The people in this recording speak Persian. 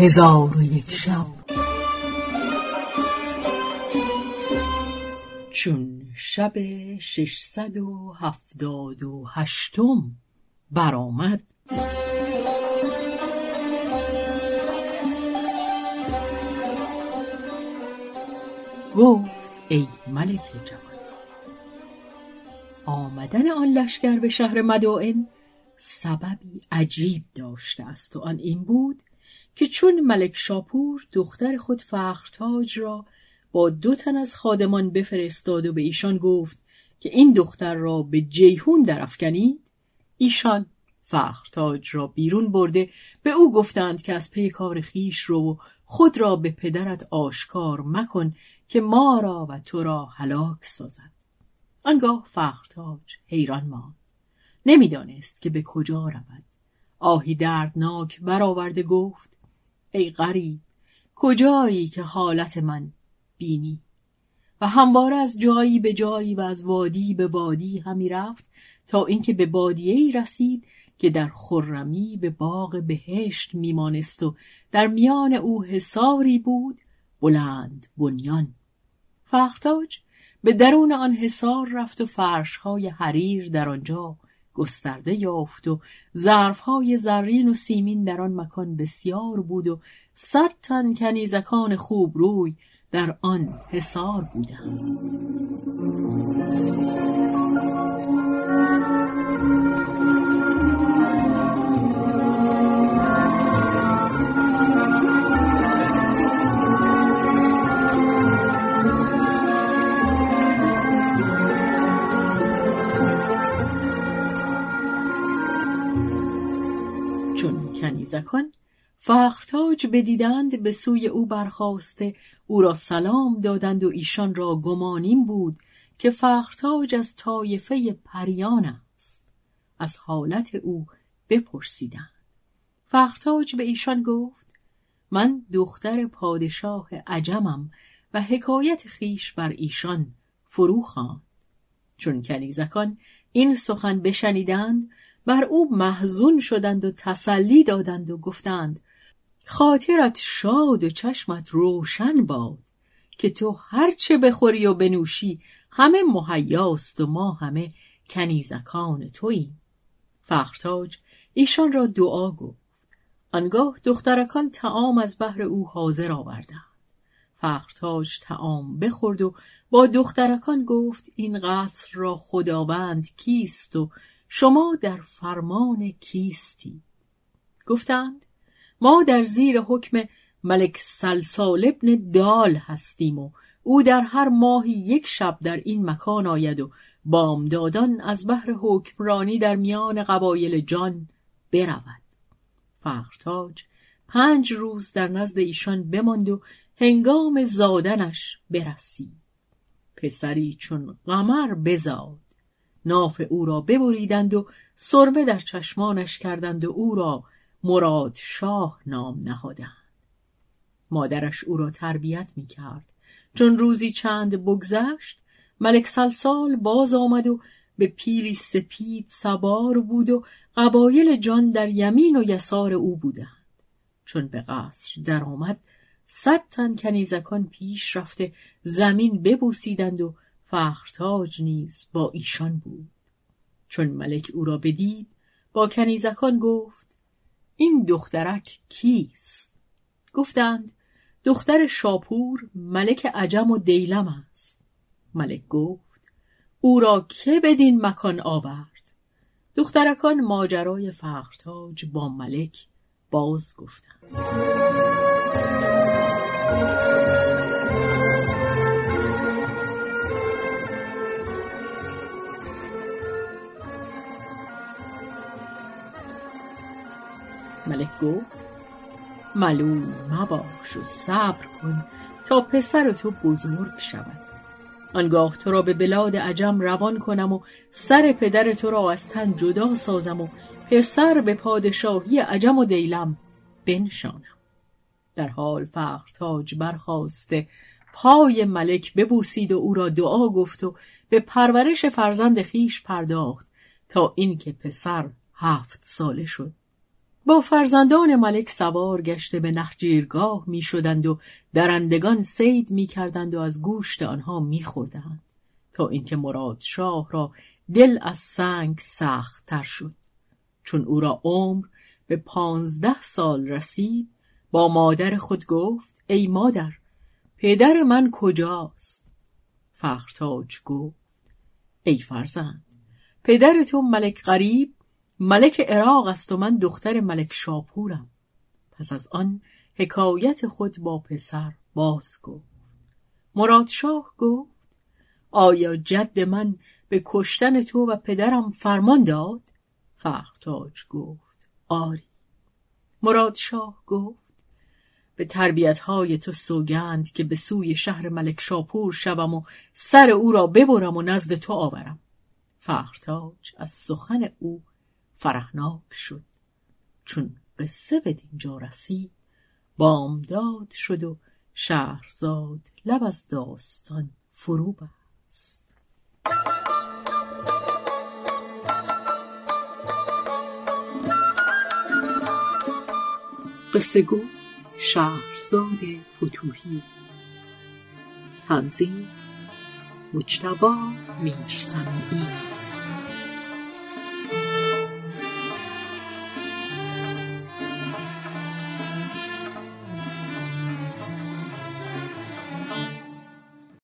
هزار و یک شب. چون شب ششصد و هفتاد و هشتم برآمد. گفت ای ملک جوان آمدن آن لشکر به شهر مدائن سببی عجیب داشته است و آن این بود که چون ملک شاپور دختر خود فخرتاج را با دو تن از خادمان بفرستاد و به ایشان گفت که این دختر را به جیهون درافکنید ایشان فخرتاج را بیرون برده به او گفتند که از پی کار خیش رو خود را به پدرت آشکار مکن که ما را و تو را هلاک سازد. آنگاه فخرتاج حیران ماند. نمی‌دانست که به کجا رود. آهی دردناک برآورده گفت ای غریب کجایی که حالت من بینی؟ و همواره از جایی به جایی و از وادی به وادی همی رفت تا اینکه به بادیه ای رسید که در خرمی به باغ بهشت میمانست و در میان او حصاری بود بلند بنیان. فختاج به درون آن حصار رفت و فرشهای حریر در آنجا گسترده یافت و ظرفهای زرین و سیمین در آن مکان بسیار بود و صد تن کنیزکان خوب روی در آن حصار بودند. کنیزکان فخرتاج بدیدند به سوی او برخواسته او را سلام دادند و ایشان را گمانیم بود که فخرتاج از طایفه پریان است. از حالت او بپرسیدند. فخرتاج به ایشان گفت من دختر پادشاه عجمم و حکایت خیش بر ایشان فرو خواند چون کنیزکان این سخن بشنیدند بر او محزون شدند و تسلی دادند و گفتند خاطرت شاد و چشمت روشن باد که تو هرچه بخوری و بنوشی همه مهیاست و ما همه کنیزکان تویی. فخرتاج ایشان را دعا گفت. آنگاه دخترکان تعام از بحر او حاضر آوردند. فخرتاج تعام بخورد و با دخترکان گفت این قصر را خداوند کیست و شما در فرمان کیستی؟ گفتند ما در زیر حکم ملک سلسال ابن دال هستیم و او در هر ماهی یک شب در این مکان آید و بامدادان از بحر حکمرانی در میان قبایل جان برود. فخرتاج پنج روز در نزد ایشان بماند و هنگام زادنش برسید پسری چون قمر بزاد. ناف او را ببریدند و سرمه در چشمانش کردند و او را مراد شاه نام نهادند. مادرش او را تربیت می کرد چون روزی چند بگذشت ملک سلسال باز آمد و به پیلی سپید سوار بود و قبایل جان در یمین و یسار او بودند. چون به قصر درآمد صد تن کنیزکان پیش رفته زمین ببوسیدند و فخرتاج نیز با ایشان بود. چون ملک او را بدید با کنیزکان گفت این دخترک کیست؟ گفتند دختر شاپور ملک عجم و دیلم است. ملک گفت او را که بدین مکان آورد؟ دخترکان ماجرای فخرتاج با ملک باز گفتند. ملک گفت ملول مباش و صبر کن تا پسر تو بزرگ شود. آنگاه تو را به بلاد عجم روان کنم و سر پدر تو را از تن جدا سازم و پسر به پادشاهی عجم و دیلم بنشانم. در حال فخر تاج برخواسته پای ملک ببوسید و او را دعا گفت و به پرورش فرزند خیش پرداخت تا اینکه پسر هفت ساله شد. با فرزندان ملک سوار گشته به نخجیرگاه می شدند و درندگان سید می کردند و از گوشت آنها می خوردند تا اینکه مراد شاه را دل از سنگ سخت تر شد. چون او را عمر به پانزده سال رسید با مادر خود گفت ای مادر پدر من کجاست؟ فخرتاج گفت ای فرزند پدر تو ملک غریب ملک عراق است و من دختر ملک شاپورم. پس از آن حکایت خود با پسر باز گفت. مرادشاه گفت آیا جد من به کشتن تو و پدرم فرمان داد؟ فخرتاج گفت آری. مرادشاه گفت به تربیت های تو سوگند که به سوی شهر ملک شاپور شوم و سر او را ببرم و نزد تو آورم. فخرتاج از سخن او فرهناک شد. چون قصه به دینجا رسید بامداد شد و شهرزاد لب از داستان فرو بست. قصه گو شهرزاد فتوهی تنظیم مجتبا میرسمی